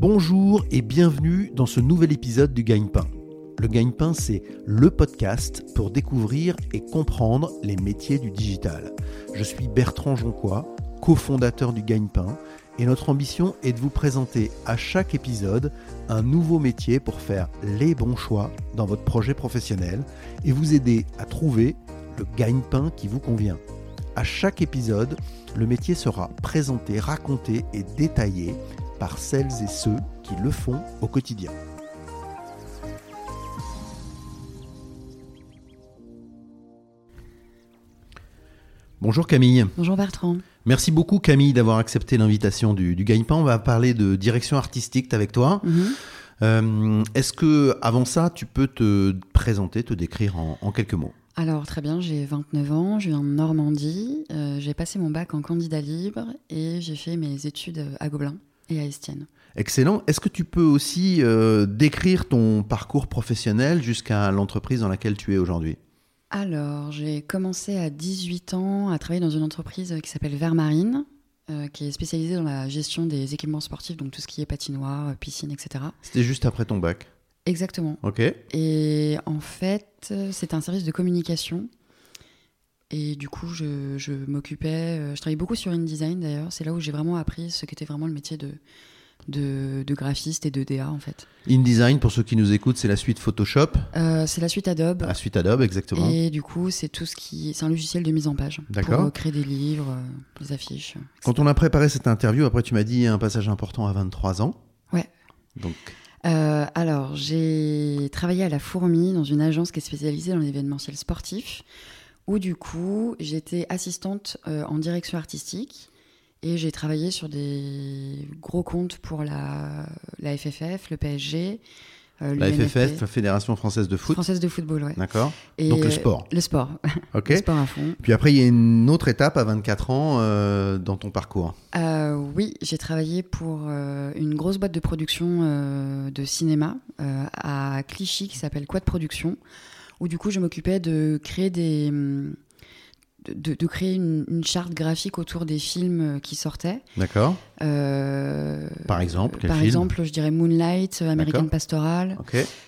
Bonjour et bienvenue dans ce nouvel épisode du Gagne-Pain. Le Gagne-Pain, c'est le podcast pour découvrir et comprendre les métiers du digital. Je suis Bertrand Jonquois, cofondateur du Gagne-Pain, et notre ambition est de vous présenter à chaque épisode un nouveau métier pour faire les bons choix dans votre projet professionnel et vous aider à trouver le gagne-pain qui vous convient. À chaque épisode, le métier sera présenté, raconté et détaillé par celles et ceux qui le font au quotidien. Bonjour Camille. Bonjour Bertrand. Merci beaucoup Camille d'avoir accepté l'invitation du, du Gagne-Pain. On va parler de direction artistique avec toi. Mhm. Euh, Est-ce que avant ça, tu peux te présenter, te décrire en, en quelques mots? Alors très bien, j'ai 29 ans, je viens de Normandie, euh, j'ai passé mon bac en candidat libre et j'ai fait mes études à Gobelin et à Estienne. Excellent. Est-ce que tu peux aussi euh, décrire ton parcours professionnel jusqu'à l'entreprise dans laquelle tu es aujourd'hui? Alors j'ai commencé à 18 ans à travailler dans une entreprise qui s'appelle Vermarine, euh, qui est spécialisée dans la gestion des équipements sportifs, donc tout ce qui est patinoire, piscine, etc. C'était juste après ton bac? Exactement. Ok. Et en fait, euh, c'était un service de communication. Et du coup, je, je m'occupais, euh, je travaillais beaucoup sur InDesign d'ailleurs. C'est là où j'ai vraiment appris ce qu'était vraiment le métier de, de, de graphiste et de DA en fait. InDesign, pour ceux qui nous écoutent, c'est la suite Photoshop, Euh, c'est la suite Adobe. la suite Adobe, exactement. Et du coup, c'est tout ce qui, c'est un logiciel de mise en page D'accord. pour créer des livres, euh, des affiches. etc. Quand on a préparé cette interview, après tu m'as dit un passage important à 23 ans. Ouais. Donc, Euh, alors, j'ai travaillé à la Fourmi dans une agence qui est spécialisée dans l'événementiel sportif, où du coup, j'étais assistante euh, en direction artistique et j'ai travaillé sur des gros comptes pour la, la FFF, le PSG, euh, la FFF, la Fédération Française de Foot. Française de football, ouais. D'accord. Donc le sport. Le sport, Ok. le sport à fond. Puis après, il y a une autre étape à 24 ans euh, dans ton parcours. Oui, j'ai travaillé pour une grosse boîte de production de cinéma à Clichy qui s'appelle Quad Production, où du coup je m'occupais de créer des hum, de, créer une, une charte graphique autour des films euh, qui sortaient. D'accord. Euh, Par exemple, par exemple, je dirais Moonlight, euh, American. Pastoral,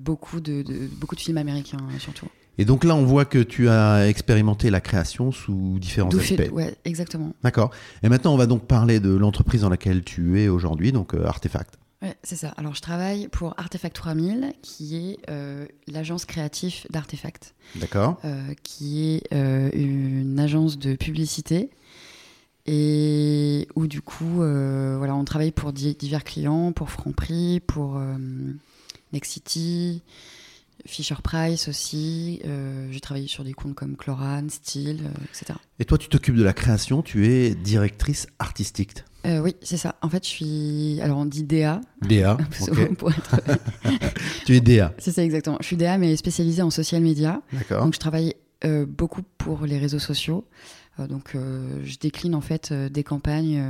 beaucoup de, de- beaucoup de films américains surtout. Et donc là, on voit que tu as expérimenté la création sous différents aspects. ouais, exactement. D'accord. Et maintenant, on va donc parler de l'entreprise dans laquelle tu es aujourd'hui, donc euh, Artefact. Ouais, c'est ça. Alors, je travaille pour Artefact 3000, qui est euh, l'agence créative d'Artefact. D'accord. euh, qui est euh, une agence de publicité et où du coup voilà on travaille pour di- divers clients pour Franprix pour Nexity Fisher Price aussi euh, j'ai travaillé sur des comptes comme Cloran Steel euh, etc Et toi, tu t'occupes de la création, tu es directrice artistique. Euh, oui c'est ça en fait je suis alors on dit DA DA. ok. pour être tu es DA. c'est ça exactement je suis DA mais spécialisée en social media D'accord. Donc je travaille beaucoup pour les réseaux sociaux. Donc je décline en fait des campagnes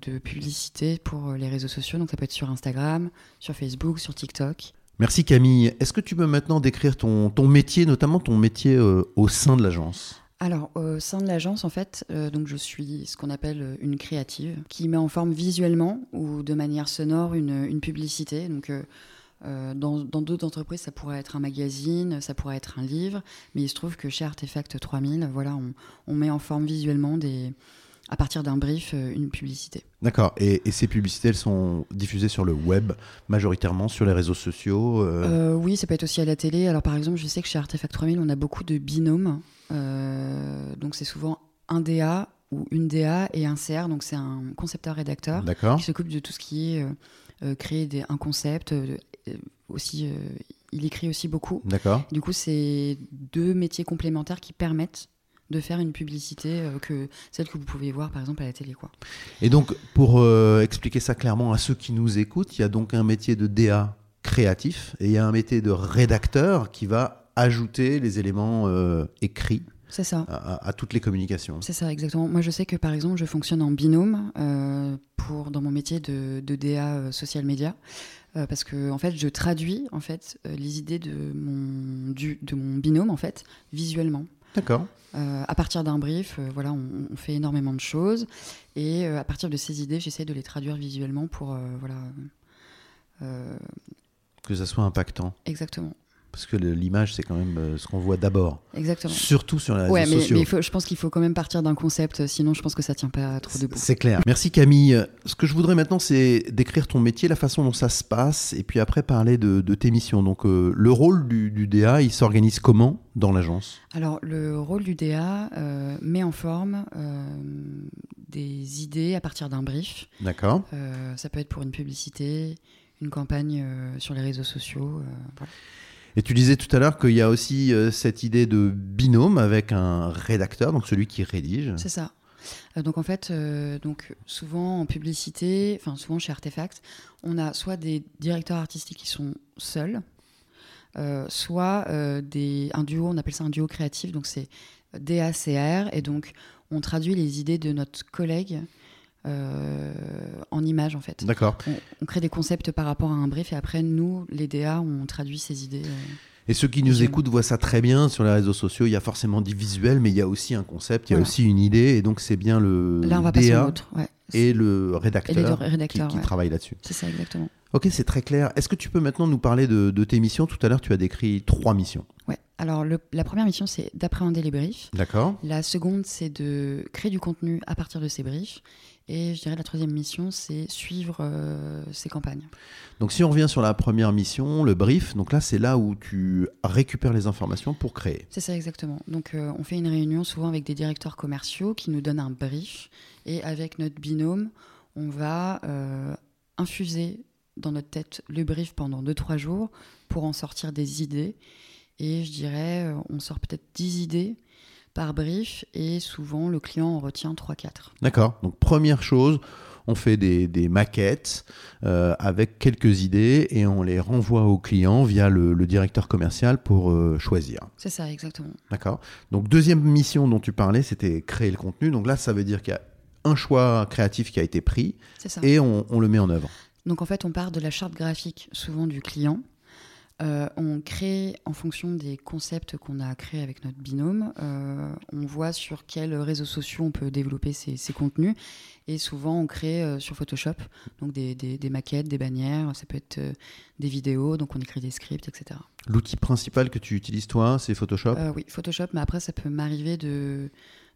de publicité pour les réseaux sociaux. Donc ça peut être sur Instagram, sur Facebook, sur TikTok. Merci Camille. Est-ce que tu peux maintenant décrire ton, ton métier, notamment ton métier euh, au sein de l'agence? Alors au sein de l'agence en fait, euh, donc je suis ce qu'on appelle euh, une créative qui met en forme visuellement ou de manière sonore une, une publicité. Donc dans dans d'autres entreprises, ça pourrait être un magazine, ça pourrait être un livre, mais il se trouve que chez Artefact 3000, voilà, on, on met en forme visuellement des, à partir d'un brief euh, une publicité. D'accord. Et, et ces publicités, elles sont diffusées sur le web, majoritairement sur les réseaux sociaux. euh, Euh, oui, ça peut être aussi à la télé. Alors par exemple, je sais que chez Artefact 3000, on a beaucoup de binômes. Euh, donc c'est souvent un DA ou une DA et un CR, donc c'est un concepteur-rédacteur qui s'occupe de tout ce qui est créer des, un concept. aussi, il écrit aussi beaucoup. D'accord. Du coup, c'est deux métiers complémentaires qui permettent de faire une publicité euh, que celle que vous pouvez voir par exemple à la télé. Quoi. Et donc, pour euh, expliquer ça clairement à ceux qui nous écoutent, il y a donc un métier de DA créatif et il y a un métier de rédacteur qui va ajouter les éléments euh, écrits C'est ça. à, toutes les communications. C'est ça, exactement. Moi, je sais que par exemple, je fonctionne en binôme euh, pour, dans mon métier de, de DA euh, social media. euh, parce que en fait, je traduis en fait les idées de mon, du, de mon binôme en fait visuellement. D'accord. Euh, à partir d'un brief, euh, voilà, on, on fait énormément de choses et euh, à partir de ces idées, j'essaie de les traduire visuellement pour voilà que ça soit impactant. Exactement parce que l'image, c'est quand même euh, ce qu'on voit d'abord. Exactement. Surtout sur réseaux ouais, mais, sociaux. Mais je pense qu'il faut quand même partir d'un concept, sinon je pense que ça tient pas trop debout. C'est clair. Merci Camille. Ce que je voudrais maintenant, c'est décrire ton métier, la façon dont ça se passe, et puis après parler de, tes missions. Donc, euh, le rôle du, DA, il s'organise comment dans l'agence? Alors, le rôle du DA euh, met en forme des idées à partir d'un brief. D'accord. ça peut être pour une publicité, une campagne sur les réseaux sociaux. Voilà. Et tu disais tout à l'heure qu'il y a aussi euh, cette idée de binôme avec un rédacteur, donc celui qui rédige. C'est ça. Euh, donc en fait, euh, donc souvent en publicité, enfin souvent chez Artefact, on a soit des directeurs artistiques qui sont seuls, soit des, un duo, on appelle ça un duo créatif, donc c'est DACR, et donc on traduit les idées de notre collègue en images en fait. D'accord. On, crée des concepts par rapport à un brief et après nous, les DA, on traduit ces idées. Euh, et ceux qui nous écoutent voient ça très bien sur les réseaux sociaux. Il y a forcément du visuel, mais il y a aussi un concept, il y a aussi une idée, et donc c'est bien le Là, on va DA ouais. et le rédacteur, qui, qui travaillent là-dessus. C'est ça, exactement. Ok, c'est très clair. Est-ce que tu peux maintenant nous parler de, de tes missions? Tout à l'heure, tu as décrit trois missions. Ouais. Alors, la première mission, c'est d'appréhender les briefs. D'accord. La seconde, c'est de créer du contenu à partir de ces briefs. Et je dirais la troisième mission, c'est suivre euh, ces campagnes. Donc si on revient sur la première mission, le brief, donc là c'est là où tu récupères les informations pour créer. C'est ça exactement. Donc euh, on fait une réunion souvent avec des directeurs commerciaux qui nous donnent un brief et avec notre binôme, on va euh, infuser dans notre tête le brief pendant 2-3 jours pour en sortir des idées. Et je dirais, on sort peut-être 10 idées par brief et souvent le client en retient 3-4. D'accord. Donc première chose, on fait des, maquettes euh, avec quelques idées et on les renvoie au client via le, directeur commercial pour euh, choisir. C'est ça, exactement. D'accord. Donc deuxième mission dont tu parlais, c'était créer le contenu. Donc là, ça veut dire qu'il y a un choix créatif qui a été pris et on, on le met en œuvre. Donc en fait, on part de la charte graphique souvent du client euh, on crée en fonction des concepts qu'on a créés avec notre binôme. Euh, on voit sur quels réseaux sociaux on peut développer ces, contenus. Et souvent, on crée euh, sur Photoshop donc des, maquettes, des bannières. Ça peut être des vidéos. Donc, on écrit des scripts, etc. L'outil principal que tu utilises toi, c'est Photoshop? Oui, Photoshop. Mais après, ça peut m'arriver de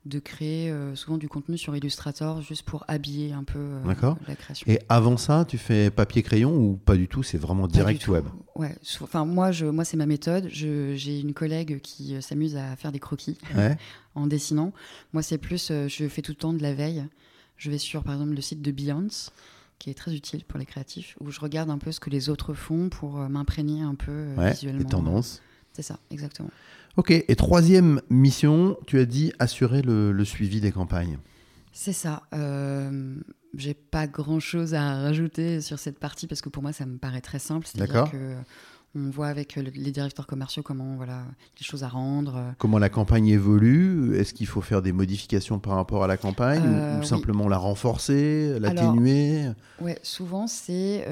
de créer euh, souvent du contenu sur Illustrator juste pour habiller un peu euh, la création. Et avant ça, tu fais papier-crayon ou pas du tout C'est vraiment direct web? Ouais, enfin moi, je, moi c'est ma méthode. J'ai une collègue qui euh, s'amuse à faire des croquis en dessinant. Moi, c'est plus, je fais tout le temps de la veille. Je vais sur, par exemple, le site de Beyoncé qui est très utile pour les créatifs, où je regarde un peu ce que les autres font pour m'imprégner un peu visuellement. Les tendances. C'est ça, exactement. Ok, et troisième mission, tu as dit assurer le, suivi des campagnes. C'est ça. Euh, j'ai pas grand chose à rajouter sur cette partie parce que pour moi ça me paraît très simple. D'accord. Que on voit avec euh, les directeurs commerciaux comment voilà les choses à rendre. Euh. Comment la campagne évolue Est-ce qu'il faut faire des modifications par rapport à la campagne ou, euh, simplement la renforcer, l'atténuer? Ouais, souvent c'est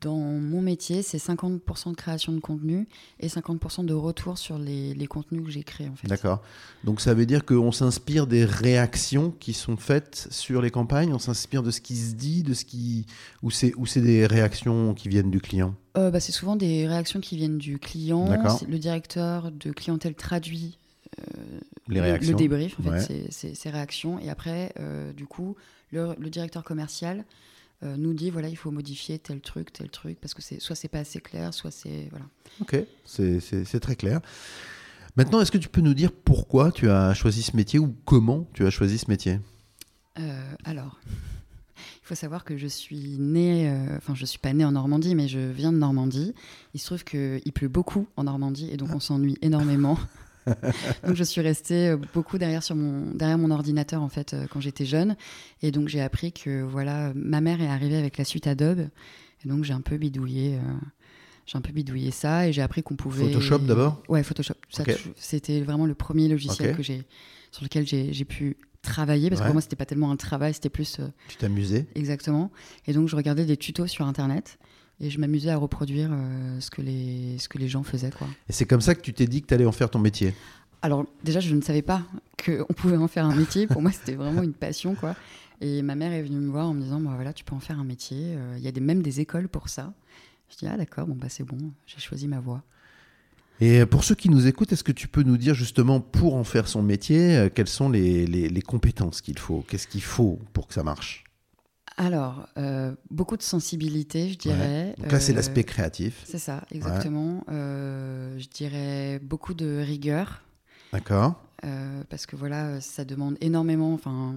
dans mon métier, c'est 50% de création de contenu et 50% de retour sur les, les contenus que j'ai créés en fait. D'accord. Donc ça veut dire qu'on s'inspire des réactions qui sont faites sur les campagnes, on s'inspire de ce qui se dit, de ce qui ou c'est ou c'est des réactions qui viennent du client? Euh, bah, C'est souvent des réactions qui viennent du client. Le directeur de clientèle traduit euh, Les réactions. Le, débrief, en fait, ces, réactions. Et après, euh, du coup, le, directeur commercial nous dit voilà, il faut modifier tel truc, tel truc, parce que soit c'est pas assez clair, soit c'est. Voilà. Ok, c'est très clair. Maintenant, est-ce que tu peux nous dire pourquoi tu as choisi ce métier ou comment tu as choisi ce métier? Alors, faut savoir que je suis née, euh, enfin je suis pas née en Normandie, mais je viens de Normandie. Il se trouve qu'il pleut beaucoup en Normandie et donc on s'ennuie énormément. donc je suis restée euh, beaucoup derrière, sur mon, derrière mon ordinateur en fait euh, quand j'étais jeune. Et donc j'ai appris que voilà, ma mère est arrivée avec la suite Adobe. Et donc j'ai un peu bidouillé. j'ai un peu bidouillé ça et j'ai appris qu'on pouvait. Photoshop d'abord? Ouais, Photoshop. C'était vraiment le premier logiciel que j'ai sur lequel j'ai pu travailler parce que pour moi c'était pas tellement un travail c'était plus euh, tu t'amusais. Exactement. Et donc je regardais des tutos sur internet et je m'amusais à reproduire euh, ce que les ce que les gens faisaient quoi. Et c'est comme ça que tu t'es dit que tu allais en faire ton métier? Alors déjà je ne savais pas qu'on pouvait en faire un métier. Pour moi c'était vraiment une passion quoi. Et ma mère est venue me voir en me disant bah, voilà tu peux en faire un métier. Euh, il y a des, même des écoles pour ça. Je dis, ah d'accord, bon, bah, c'est bon, j'ai choisi ma voie. Et pour ceux qui nous écoutent, est-ce que tu peux nous dire justement, pour en faire son métier, euh, quelles sont les, les- les compétences qu'il faut? Qu'est-ce qu'il faut pour que ça marche? Alors, euh, beaucoup de sensibilité, je dirais. Donc là, c'est Euh, l'aspect créatif. C'est ça, exactement. Euh, je dirais beaucoup de rigueur. D'accord parce que voilà, ça demande énormément, enfin,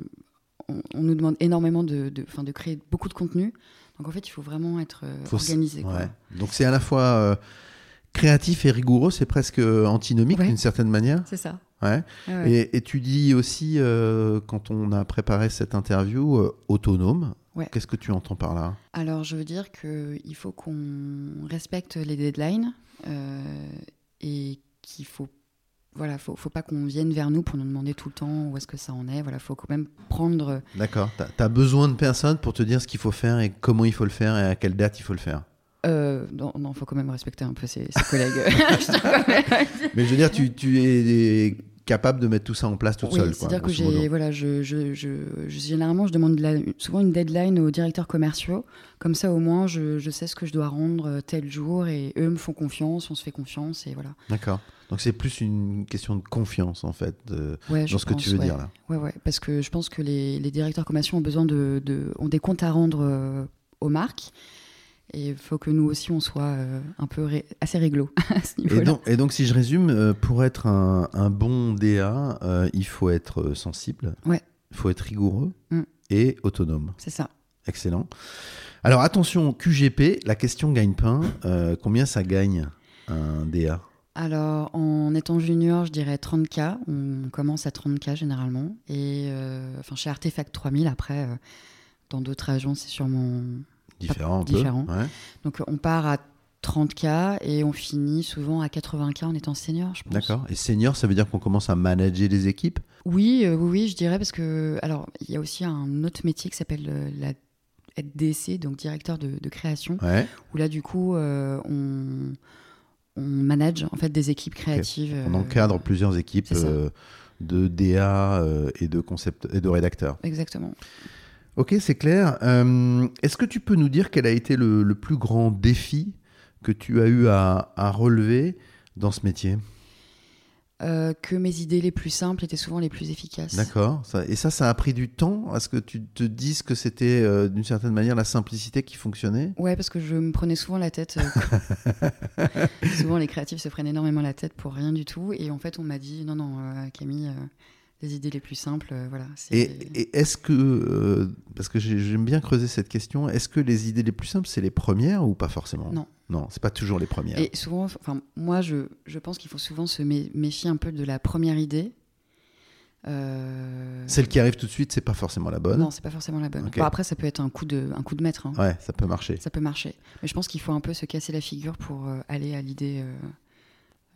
on, on nous demande énormément de, de, 'fin, de créer beaucoup de contenu. Donc en fait, il faut vraiment être organisé. quoi. Ouais. Donc c'est à la fois créatif et rigoureux, c'est presque euh, antinomique Ouais. d'une certaine manière. C'est ça. Ouais. Ouais, ouais. Et, et tu dis aussi, euh, quand on a préparé cette interview, euh, autonome. Qu'est-ce que tu entends par là? Alors, je veux dire qu'il faut qu'on respecte les deadlines euh, et qu'il faut. Voilà, faut, faut pas qu'on vienne vers nous pour nous demander tout le temps où est-ce que ça en est. Voilà, faut quand même prendre. D'accord. Tu as, besoin de personne pour te dire ce qu'il faut faire et comment il faut le faire et à quelle date il faut le faire. Euh, non, non, faut quand même respecter un peu ses, ses collègues. Mais je veux dire, tu, tu es capable de mettre tout ça en place toute Oui, seule. c'est-à-dire que grosso modo. j'ai, voilà, je, je, je, je- généralement, je demande la- souvent une deadline aux directeurs commerciaux. Comme ça, au moins, je, sais ce que je dois rendre euh, tel jour et eux me font confiance, on se fait confiance et voilà. D'accord. Donc c'est plus une question de confiance en fait de- Ouais, dans ce que tu veux ouais. dire là. Ouais, ouais, parce que je pense que les, les directeurs commerciaux ont besoin de, de- ont des comptes à rendre euh, aux marques. Et il faut que nous aussi, on soit euh, un peu ré- assez réglo à ce Et niveau-là. donc, et donc, si je résume, euh, pour être un, un bon DA, euh, il faut être sensible, Ouais. il faut être rigoureux Mm. et autonome. C'est ça. Excellent. Alors attention, QGP, la question gagne-pain, combien ça gagne un DA Alors, en étant junior, je dirais 30K. On commence à 30K généralement. Et enfin, chez Artefact 3000, après, dans d'autres agences, c'est sûrement. Différent un Différent. peu. ouais. Donc, on part à 30K et on finit souvent à 80K en étant senior, je pense. D'accord. Et senior, ça veut dire qu'on commence à manager les équipes? Oui, euh, oui, oui, je dirais parce que. Alors, il y a aussi un autre métier qui s'appelle euh, la DDC, donc directeur de, de création, Ouais. où là, du coup, euh, on, on manage en fait des équipes créatives. On euh, encadre plusieurs équipes de DA et de concept et de rédacteurs. Exactement. Ok, c'est clair. Euh, Est-ce que tu peux nous dire quel a été le, le plus grand défi que tu as eu à, à relever dans ce métier? Euh, que mes idées les plus simples étaient souvent les plus efficaces. D'accord. Et ça, ça a pris du temps? À ce que tu te dises que c'était euh, d'une certaine manière la simplicité qui fonctionnait? Ouais, parce que je me prenais souvent la tête. euh, souvent, les créatifs se prennent énormément la tête pour rien du tout. Et en fait, on m'a dit non, non, Camille, les idées les plus simples, euh, voilà. Et, et est-ce que, euh, parce que j'ai- j'aime bien creuser cette question, est-ce que les idées les plus simples, c'est les premières ou pas forcément? Non. Non, c'est pas toujours les premières. Et souvent, enfin, moi, je, je pense qu'il faut souvent se mé- méfier un peu de la première idée. Euh, Celle qui arrive tout de suite, c'est pas forcément la bonne. Non, c'est pas forcément la bonne. Bon, après, ça peut être un coup de, un coup de maître. hein. Ouais, ça peut marcher. Ça peut marcher. Mais je pense qu'il faut un peu se casser la figure pour euh, aller à l'idée euh,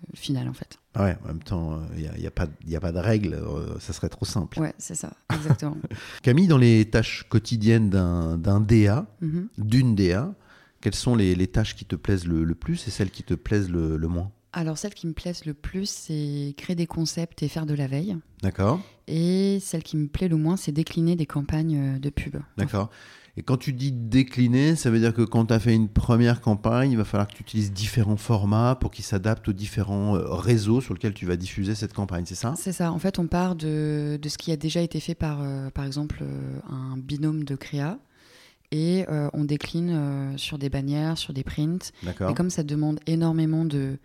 euh, finale, en fait. Ouais, en même temps, il n'y a, y a pas y a pas de règle, euh, ça serait trop simple. Ouais, c'est ça, exactement. Camille, dans les tâches quotidiennes d'un DA, Mhm. d'une DA, quelles sont les, les tâches qui te plaisent le, le plus et celles qui te plaisent le, le moins? Alors, celle qui me plaise le plus, c'est créer des concepts et faire de la veille. D'accord Et celle qui me plaît le moins, c'est décliner des campagnes euh, de pub. D'accord. Et quand tu dis décliner, ça veut dire que quand tu as fait une première campagne, il va falloir que tu utilises différents formats pour qu'ils s'adaptent aux différents euh, réseaux sur lesquels tu vas diffuser cette campagne, c'est ça? C'est ça. En fait, on part de, de ce qui a déjà été fait par, euh, par exemple, euh, un binôme de créa. Et euh, on décline euh, sur des bannières, sur des prints. D'accord. Et comme ça demande énormément de,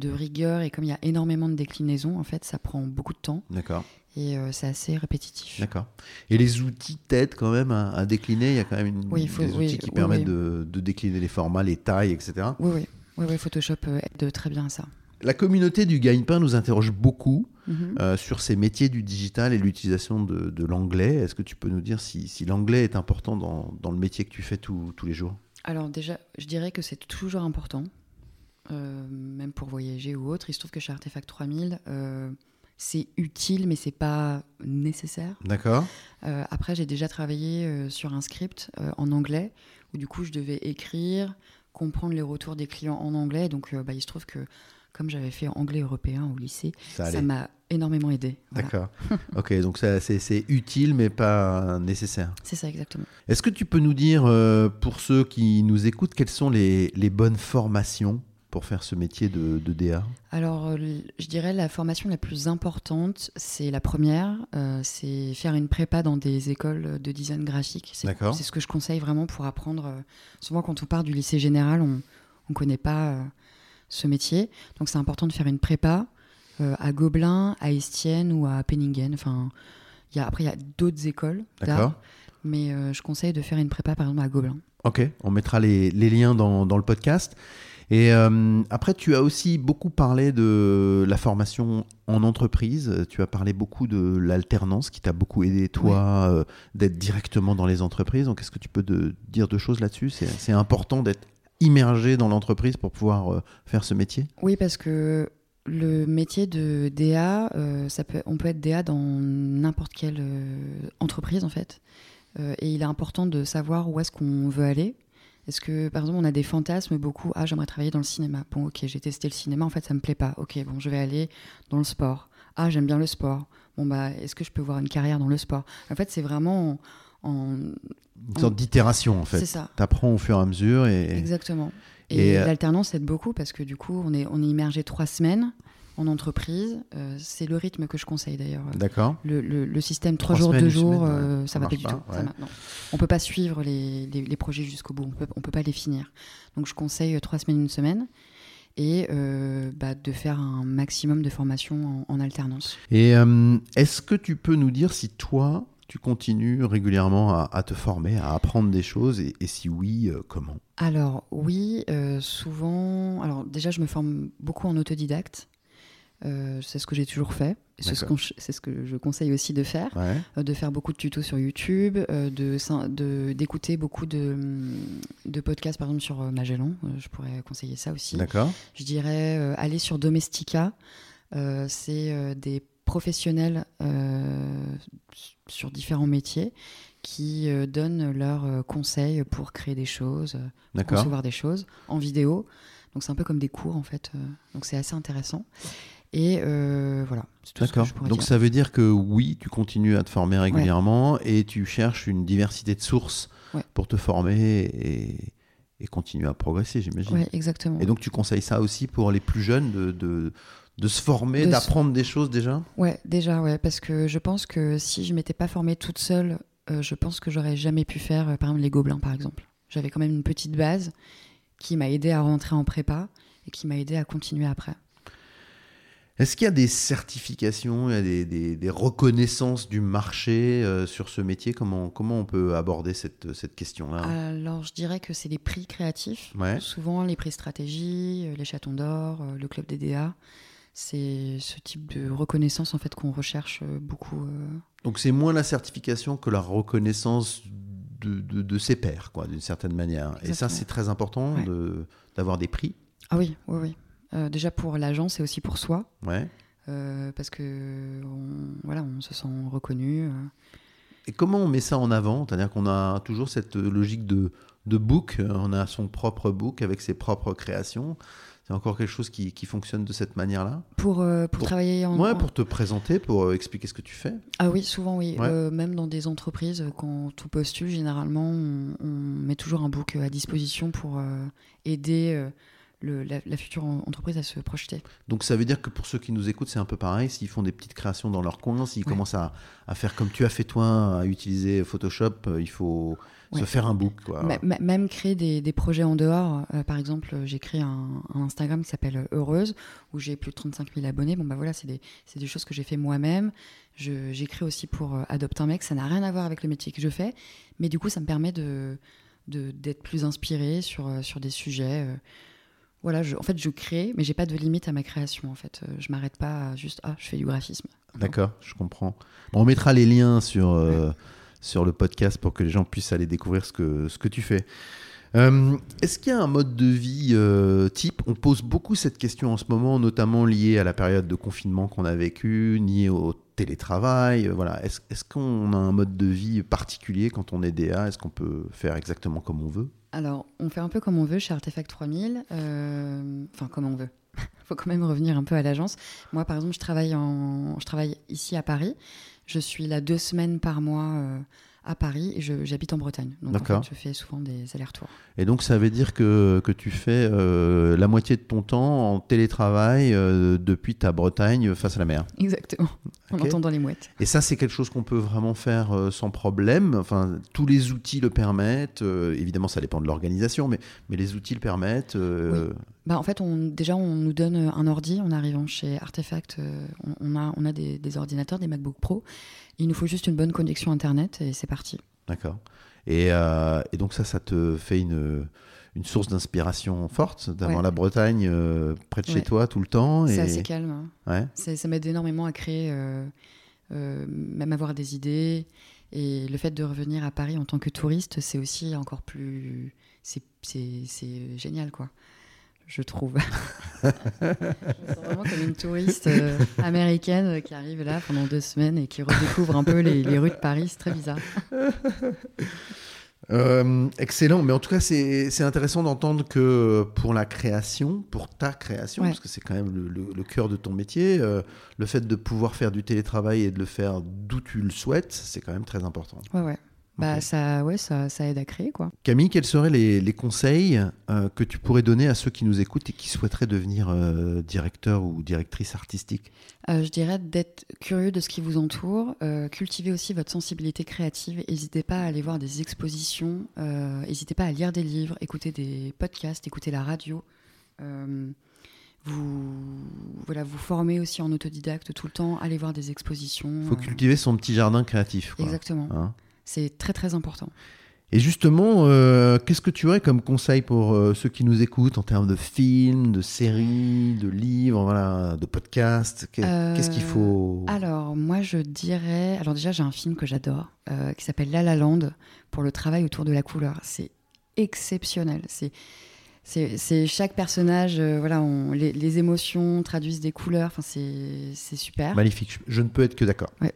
de rigueur et comme il y a énormément de déclinaisons, en fait, ça prend beaucoup de temps D'accord. et euh, c'est assez répétitif. D'accord. Et les outils t'aident quand même à, à décliner Il y a quand même une- Oui, il faut- des oui, outils qui oui, permettent. De, de décliner les formats, les tailles, etc. Oui, oui. Oui, oui, Photoshop euh, aide très bien à ça. La communauté du gagne-pain nous interroge beaucoup Mhm. euh, sur ces métiers du digital et l'utilisation de, de l'anglais. Est-ce que tu peux nous dire si, si l'anglais est important dans, dans le métier que tu fais tous tous les jours? Alors déjà, je dirais que c'est toujours important, même pour voyager ou autre. Il se trouve que chez Artefact 3000, euh, c'est utile, mais c'est pas nécessaire. D'accord Euh, après, j'ai déjà travaillé euh, sur un script euh, en anglais, où du coup, je devais écrire, comprendre les retours des clients en anglais. Donc, euh, bah, il se trouve que comme j'avais fait anglais européen au lycée, Ça m'a énormément aidé. Voilà. D'accord. ok, donc c'est, utile mais pas nécessaire. C'est ça exactement. Est-ce que tu peux nous dire, euh, pour ceux qui nous écoutent, quelles sont les, les bonnes formations pour faire ce métier de, de DA Alors, euh, je dirais la formation la plus importante, c'est la première, euh, c'est faire une prépa dans des écoles de design graphique. C'est D'accord. c'est ce que je conseille vraiment pour apprendre. euh, souvent, quand on part du lycée général, on ne connaît pas euh, ce métier. Donc, c'est important de faire une prépa euh, à Gobelin, à Estienne ou à Penningen. Enfin, il y a, après, il y a d'autres écoles d'art, D'accord. mais je conseille de faire une prépa, par exemple, à Gobelin. Ok, on mettra les, les liens dans, dans le podcast. Et euh, après, tu as aussi beaucoup parlé de la formation en entreprise. Tu as parlé beaucoup de l'alternance qui t'a beaucoup aidé, toi, euh, d'être directement dans les entreprises. Donc, est-ce que tu peux de- dire deux choses là-dessus? C'est important d'être immergé dans l'entreprise pour pouvoir euh, faire ce métier? Oui, parce que le métier de DA, ça peut, on peut être DA dans n'importe quelle entreprise en fait. Et il est important de savoir où est-ce qu'on veut aller. Est-ce que, par exemple, on a des fantasmes beaucoup? Ah, j'aimerais travailler dans le cinéma. Bon, ok, j'ai testé le cinéma, en fait, ça me plaît pas. Ok, bon, je vais aller dans le sport. Ah, j'aime bien le sport. Bon, bah, est-ce que je peux voir une carrière dans le sport? En fait, c'est vraiment en. en- Une sorte d'itération, en C'est fait. ça. Tu apprends au fur et à mesure. Et... Exactement. Et, Et, euh, l'alternance aide beaucoup parce que du coup, on est, on est immergé trois semaines en entreprise. Euh, c'est le rythme que je conseille d'ailleurs. D'accord. Le, le- le système trois Trois jours, semaines, deux une jours, semaine, ouais. euh, Ça ça va pas du tout. Ça ouais. va- non. On peut pas suivre les, les- les projets jusqu'au bout. On peut, on peut pas les finir. Donc je conseille euh, trois semaines, une semaine. Et euh, bah, de faire un maximum de formation en, en alternance. Et euh, est-ce que tu peux nous dire si toi, tu continues régulièrement à, à te former, à apprendre des choses et, et si oui, euh, comment? Alors oui, euh, souvent. Alors déjà, je me forme beaucoup en autodidacte. Euh, c'est ce que j'ai toujours fait. C'est ce, c'est que je conseille aussi de faire. Ouais. Euh, de faire beaucoup de tutos sur YouTube, euh, de d'écouter beaucoup de, de podcasts, par exemple sur Magellan. Je pourrais conseiller ça aussi. D'accord. Je dirais aller sur Domestika. Euh, c'est des professionnels sur différents métiers qui donnent leurs conseils pour créer des choses, D'accord. concevoir des choses en vidéo. Donc c'est un peu comme des cours en fait. donc c'est assez intéressant. Et euh, voilà, c'est tout ce que D'accord. je Donc dire. ça veut dire que oui, tu continues à te former régulièrement et tu cherches une diversité de sources Ouais. pour te former et, et continuer à progresser, j'imagine. Ouais, exactement. Et donc tu conseilles ça aussi pour les plus jeunes de, de, de se former, De se- d'apprendre des choses déjà? Ouais, déjà, ouais, parce que je pense que si je m'étais pas formée toute seule, euh, je pense que j'aurais jamais pu faire, euh, par exemple, les gobelins, par exemple. J'avais quand même une petite base qui m'a aidé à rentrer en prépa et qui m'a aidé à continuer après. Est-ce qu'il y a des certifications, il y a des, des- des reconnaissances du marché euh, sur ce métier? Comment, comment on peut aborder cette, cette question-là? Alors, je dirais que c'est les prix créatifs. Ouais. Souvent, les prix stratégie, euh, les chatons d'or, euh, le club des DA. C'est ce type de reconnaissance en fait qu'on recherche beaucoup. euh. Donc c'est moins la certification que la reconnaissance de, de- de ses pairs, quoi, d'une certaine manière. Et ça, c'est très important Ouais. de- d'avoir des prix? Ah oui, oui, oui. Euh, déjà pour l'agence et aussi pour soi. Ouais. euh, parce que on, voilà, on se sent reconnu. euh. Et comment on met ça en avant? C'est-à-dire qu'on a toujours cette logique de, de book, on a son propre book avec ses propres créations. C'est encore quelque chose qui, qui fonctionne de cette manière-là? Pour, euh, pour, Pour- travailler en, Ouais, pour te présenter, pour euh, expliquer ce que tu fais. Ah oui, souvent oui. Ouais. Euh, même dans des entreprises, quand on postule, généralement, on, on met toujours un book à disposition pour aider le- la, la future en- entreprise à se projeter. Donc ça veut dire que pour ceux qui nous écoutent, c'est un peu pareil. S'ils font des petites créations dans leur coin, s'ils Ouais. commencent à, à faire comme tu as fait toi, à utiliser Photoshop, euh, il faut se faire un book. Quoi. Même créer des, des projets en dehors. Euh, par exemple, j'ai créé un, un Instagram qui s'appelle Heureuse, où j'ai plus de 35 000 abonnés. Bon, bah voilà, c'est des, c'est des choses que j'ai fait moi-même. Créé aussi pour euh, Adopte un mec. Ça n'a rien à voir avec le métier que je fais. Mais du coup, ça me permet de d'être plus inspirée sur, sur des sujets. euh. Voilà, je- en fait, je crée, mais j'ai pas de limite à ma création. En fait, Euh, je m'arrête pas à juste ah, je fais du graphisme. D'accord, je comprends. Bon, on mettra les liens sur, euh, sur le podcast pour que les gens puissent aller découvrir ce que, ce que tu fais. Euh, Est-ce qu'il y a un mode de vie euh, type On pose beaucoup cette question en ce moment, notamment liée à la période de confinement qu'on a vécu, liée au télétravail. euh, Voilà. Est-ce est-ce qu'on a un mode de vie particulier quand on est DA Est-ce qu'on peut faire exactement comme on veut? Alors, on fait un peu comme on veut chez Artefact 3000. euh, Enfin, comme on veut. faut quand même revenir un peu à l'agence. Moi, par exemple, je travaille, en... je travaille ici à Paris. Je suis là deux semaines par mois euh, à Paris et j'habite en Bretagne. Donc, en fait, je fais souvent des allers-retours. Et donc, ça veut dire que, que tu fais euh, la moitié de ton temps en télétravail euh, depuis ta Bretagne face à la mer Exactement, en entendant les mouettes. Et ça, c'est quelque chose qu'on peut vraiment faire euh, sans problème. Enfin, tous les outils le permettent. évidemment, ça dépend de l'organisation, mais, mais les outils le permettent. Bah, en fait, on, déjà, on nous donne un ordi en arrivant chez Artefact. On, a, on a des, des ordinateurs, des MacBook Pro. Il nous faut juste une bonne connexion Internet et c'est parti. D'accord. Et, euh, et, donc ça, ça te fait une, une source d'inspiration forte d'avoir la Bretagne euh, près de chez toi tout le temps. C'est assez calme. Hein. Ouais. Ça m'aide énormément à créer, euh, même avoir des idées. Et le fait de revenir à Paris en tant que touriste, c'est aussi encore plus... C'est génial, quoi je trouve. je me sens vraiment comme une touriste euh, américaine qui arrive là pendant deux semaines et qui redécouvre un peu les, rues de Paris. C'est très bizarre. Euh, excellent, mais en tout cas c'est intéressant d'entendre que pour la création, pour ta création, parce que c'est quand même le, cœur de ton métier, euh, le fait de pouvoir faire du télétravail et de le faire d'où tu le souhaites, c'est quand même très important. Ouais, ouais. Bah, ça, ouais, ça, ça, aide à créer. Quoi. Camille, quels seraient les, les conseils euh, que tu pourrais donner à ceux qui nous écoutent et qui souhaiteraient devenir euh, directeur ou directrice artistique euh, Je dirais d'être curieux de ce qui vous entoure, cultiver aussi votre sensibilité créative. N'hésitez pas à aller voir des expositions, n'hésitez pas à lire des livres, écouter des podcasts, écouter la radio. vous, voilà, vous formez aussi en autodidacte tout le temps, allez voir des expositions. Il faut cultiver son petit jardin créatif. Exactement. Hein? C'est très très important. Et justement, euh, qu'est-ce que tu aurais comme conseil pour euh, ceux qui nous écoutent en termes de films, de séries, de livres, voilà, de podcasts? Qu'est-ce qu'il faut? euh, Alors, moi, je dirais. Alors, déjà, j'ai un film que j'adore qui s'appelle La La Land pour le travail autour de la couleur. C'est exceptionnel. C'est. C'est chaque personnage, voilà, on, les, émotions traduisent des couleurs. Enfin, c'est super. Magnifique. Je ne peux être que d'accord. Ouais.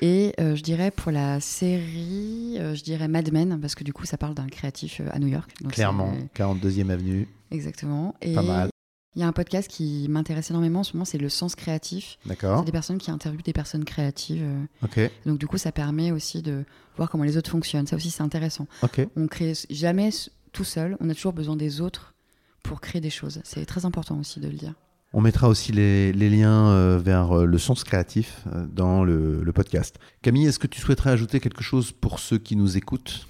Et euh, je dirais pour la série, euh, je dirais Mad Men, parce que du coup, ça parle d'un créatif euh, à New York. Clairement, 42e avenue. Exactement. Et Pas mal. Il y a un podcast qui m'intéresse énormément en ce moment, c'est Le Sens Créatif. D'accord. C'est des personnes qui interviewent des personnes créatives. Ok. Donc du coup, ça permet aussi de voir comment les autres fonctionnent. Ça aussi, c'est intéressant. Ok. On crée jamais tout seul, on a toujours besoin des autres pour créer des choses. C'est très important aussi de le dire. On mettra aussi les, liens euh, vers euh, le sens créatif euh, dans le, podcast. Camille, est-ce que tu souhaiterais ajouter quelque chose pour ceux qui nous écoutent?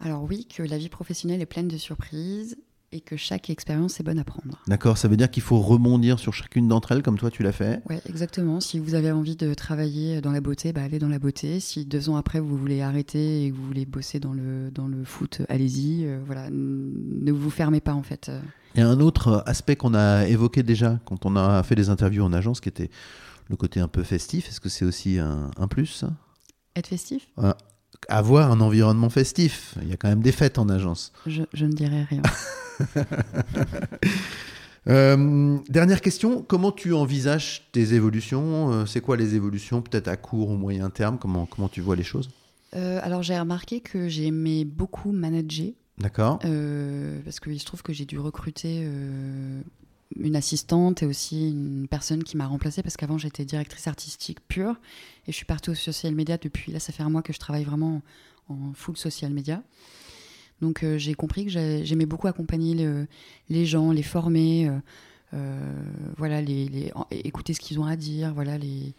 Alors oui, que la vie professionnelle est pleine de surprises et que chaque expérience est bonne à prendre. D'accord, ça veut dire qu'il faut rebondir sur chacune d'entre elles comme toi tu l'as fait Oui, exactement. Si vous avez envie de travailler dans la beauté, bah, allez dans la beauté. Si deux ans après vous voulez arrêter et que vous voulez bosser dans le, dans le foot, allez-y. voilà, ne vous fermez pas en fait. Il y a un autre aspect qu'on a évoqué déjà quand on a fait des interviews en agence, qui était le côté un peu festif. Est-ce que c'est aussi un, plus Être festif? Avoir un environnement festif. Il y a quand même des fêtes en agence. Je, ne dirais rien. Euh, dernière question, comment tu envisages tes évolutions? Euh, C'est quoi les évolutions, peut-être à court ou moyen terme? Comment, comment tu vois les choses? Euh, Alors j'ai remarqué que j'aimais beaucoup manager D'accord. Euh, parce qu'il se trouve que j'ai dû recruter une assistante et aussi une personne qui m'a remplacée parce qu'avant j'étais directrice artistique pure et je suis partie au social media depuis là ça fait un mois que je travaille vraiment en full social media. Donc euh, j'ai compris que j'aimais beaucoup accompagner les gens, les former, voilà, les, les, écouter ce qu'ils ont à dire, voilà les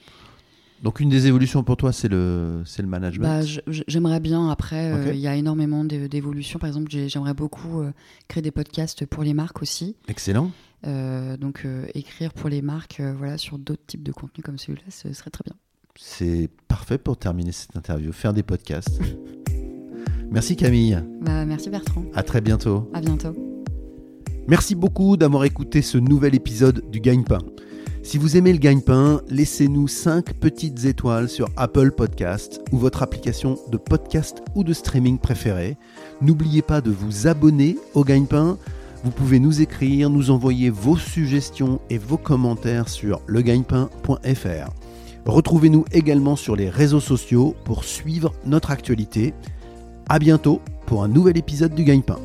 donc une des évolutions pour toi, c'est le, c'est le management? Bah, J'aimerais bien, après, euh, il y a énormément d'évolutions. Par exemple, j'aimerais beaucoup euh, créer des podcasts pour les marques aussi. Excellent. Euh, donc écrire pour les marques voilà, sur d'autres types de contenus comme celui-là, ce serait très bien. C'est parfait pour terminer cette interview, faire des podcasts. merci Camille. Bah, merci Bertrand. À très bientôt. À bientôt. Merci beaucoup d'avoir écouté ce nouvel épisode du Gagne-Pain. Si vous aimez le gagne-pain, laissez-nous 5 petites étoiles sur Apple Podcast ou votre application de podcast ou de streaming préférée. N'oubliez pas de vous abonner au gagne-pain. Vous pouvez nous écrire, nous envoyer vos suggestions et vos commentaires sur legagnepain.fr. Retrouvez-nous également sur les réseaux sociaux pour suivre notre actualité. À bientôt pour un nouvel épisode du gagne-pain.